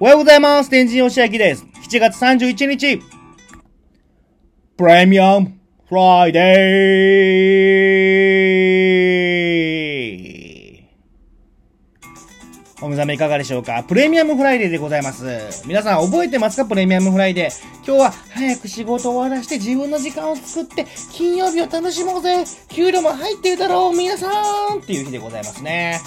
おはようございます。天神よしあきです。7月31日、プレミアムフライデーお目覚めいかがでしょうか？プレミアムフライデーでございます。皆さん覚えてますか？プレミアムフライデー。今日は早く仕事終わらして自分の時間を作って金曜日を楽しもうぜ給料も入ってるだろう皆さんっていう日でございますね。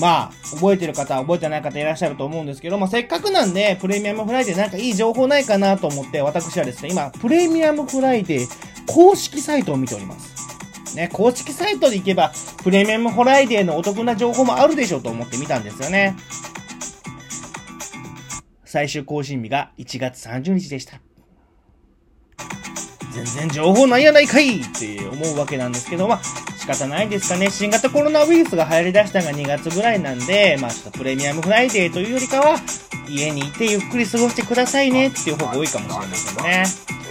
まあ、覚えてる方、覚えてない方いらっしゃると思うんですけど、まあ、せっかくなんで、プレミアムフライデーなんかいい情報ないかなと思って、私はですね、今、プレミアムフライデー公式サイトを見ております。ね、公式サイトで行けば、プレミアムフライデーのお得な情報もあるでしょうと思って見たんですよね。最終更新日が1月30日でした。全然情報ないやないかいって思うわけなんですけど、まあ、仕方ないですかね。新型コロナウイルスが流行り出したのが2月ぐらいなんで、まあ、ちょっとプレミアムフライデーというよりかは、家にいてゆっくり過ごしてくださいねっていう方が多いかもしれませんね。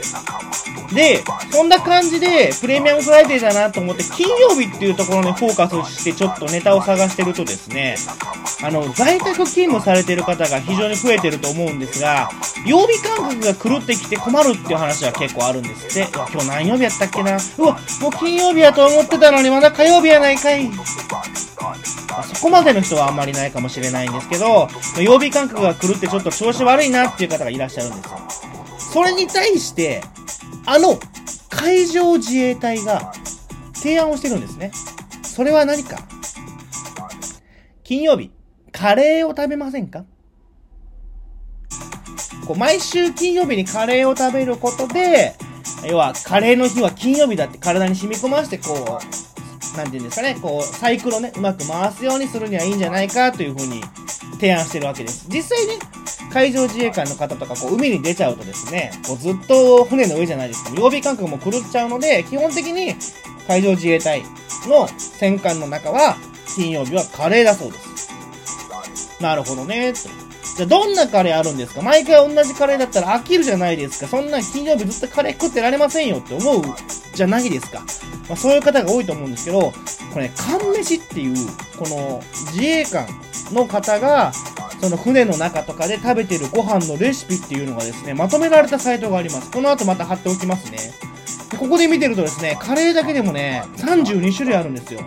で、そんな感じで、プレミアムフライデーだなと思って、金曜日っていうところにフォーカスして、ちょっとネタを探してるとですね、あの、在宅勤務されてる方が非常に増えてると思うんですが、曜日感覚が狂ってきて困るっていう話は結構あるんですって。うわ、今日何曜日やったっけな？うわ、もう金曜日やと思ってたのにまだ火曜日やないかい。あそこまでの人はあんまりないかもしれないんですけど、曜日感覚が狂ってちょっと調子悪いなっていう方がいらっしゃるんですよ。それに対して、あの、海上自衛隊が提案をしてるんですね。それは何か金曜日、カレーを食べませんか？こう毎週金曜日にカレーを食べることで、要はカレーの日は金曜日だって体に染み込ませてこう、なんていうんですかね、こう、サイクルをね、うまく回すようにするにはいいんじゃないかというふうに提案してるわけです。実際ね、海上自衛官の方とか、こう、海に出ちゃうとですね、こう、ずっと船の上じゃないですか。曜日感覚も狂っちゃうので、基本的に海上自衛隊の戦艦の中は、金曜日はカレーだそうです。なるほどね、と。じゃあ、どんなカレーあるんですか？毎回同じカレーだったら飽きるじゃないですか。そんな金曜日ずっとカレー食ってられませんよって思うじゃないですか。まあ、そういう方が多いと思うんですけど、これね、缶飯っていう、この自衛官の方が、その船の中とかで食べてるご飯のレシピっていうのがですね、まとめられたサイトがあります。この後また貼っておきますね。でここで見てるとですね、カレーだけでもね、32種類あるんですよ。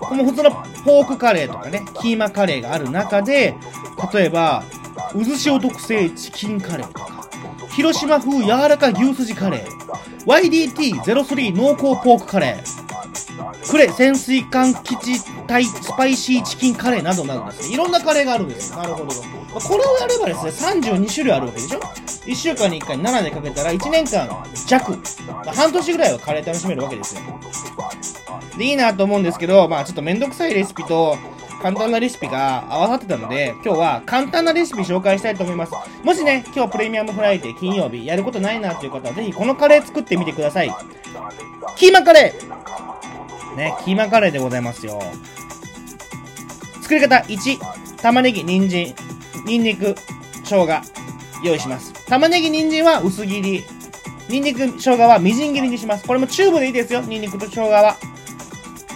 この普通のポークカレーとかね、キーマカレーがある中で、例えば、渦潮特製チキンカレーとか、広島風柔らか牛すじカレー、YDT03 濃厚ポークカレー、クレ潜水艦基地隊スパイシーチキンカレーなどなどですね、いろんなカレーがあるんですよ。なるほど。まこれをやればですね、32種類あるわけでしょ ?1 週間に1回7でかけたら1年間弱、まあ半年ぐらいはカレー楽しめるわけですよ。で、いいなと思うんですけど、まあちょっとめんどくさいレシピと、簡単なレシピが合わさってたので、今日は簡単なレシピ紹介したいと思います。もしね、今日プレミアムフライデー金曜日やることないなという方は、ぜひこのカレー作ってみてください。キーマカレーね、キーマカレーでございますよ。作り方1、玉ねぎ、人参、ニンニク、生姜、用意します。玉ねぎ、人参は薄切り。ニンニク、生姜はみじん切りにします。これもチューブでいいですよ、ニンニクと生姜は。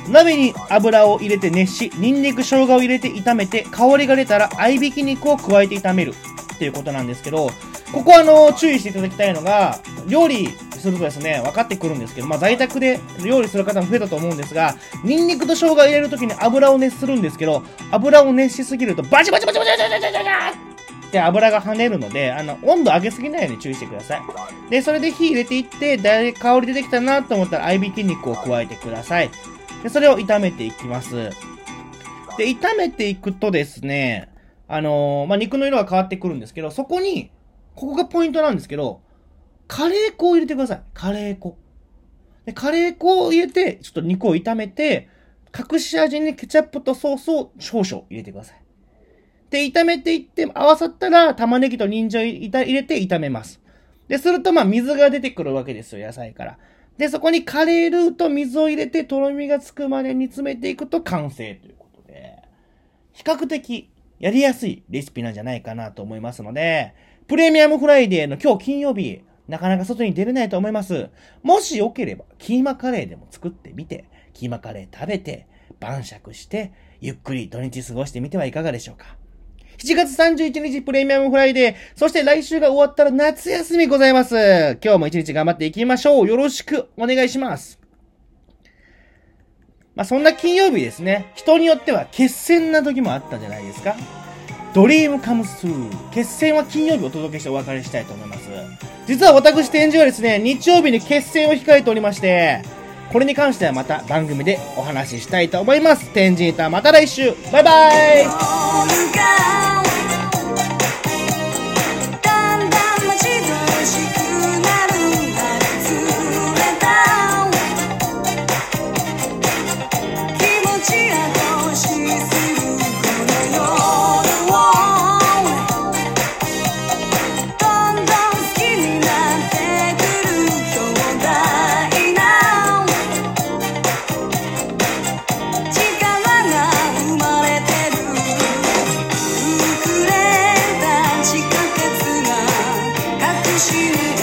鍋に油を入れて熱し、ニンニク、生姜を入れて炒めて、香りが出たら合いびき肉を加えて炒めるっていうことなんですけど、ここあの、注意していただきたいのが、料理するとですね、分かってくるんですけど、まあ在宅で料理する方も増えたと思うんですが、ニンニクと生姜を入れるときに油を熱するんですけど、油を熱しすぎるとバチバチバチバチバチバチバチバチって油が跳ねるので、あの、温度上げすぎないように注意してください。で、それで火入れていって、だい香り出てきたなと思ったら合いびき肉を加えてください。で、それを炒めていきます。で、炒めていくとですね、あのーまあ、肉の色が変わってくるんですけど、そこに、ここがポイントなんですけど、カレー粉を入れてください。カレー粉。で、カレー粉を入れて、ちょっと肉を炒めて、隠し味にケチャップとソースを少々入れてください。で、炒めていって、合わさったら、玉ねぎと人参を入れて炒めます。で、すると、まあ、水が出てくるわけですよ、野菜から。で、そこにカレールーと水を入れて、とろみがつくまで煮詰めていくと完成ということで、比較的やりやすいレシピなんじゃないかなと思いますので、プレミアムフライデーの今日金曜日、なかなか外に出れないと思います。もしよければ、キーマカレーでも作ってみて、キーマカレー食べて、晩酌して、ゆっくり土日過ごしてみてはいかがでしょうか。7月31日プレミアムフライデー、そして来週が終わったら夏休みございます。今日も一日頑張っていきましょう。よろしくお願いします。まあ、そんな金曜日ですね、人によっては決戦な時もあったじゃないですか。ドリームカムスー。決戦は金曜日お届けしてお別れしたいと思います。実は私展示はですね、日曜日に決戦を控えておりまして、これに関してはまた番組でお話ししたいと思います。天神とはまた来週バイバイ心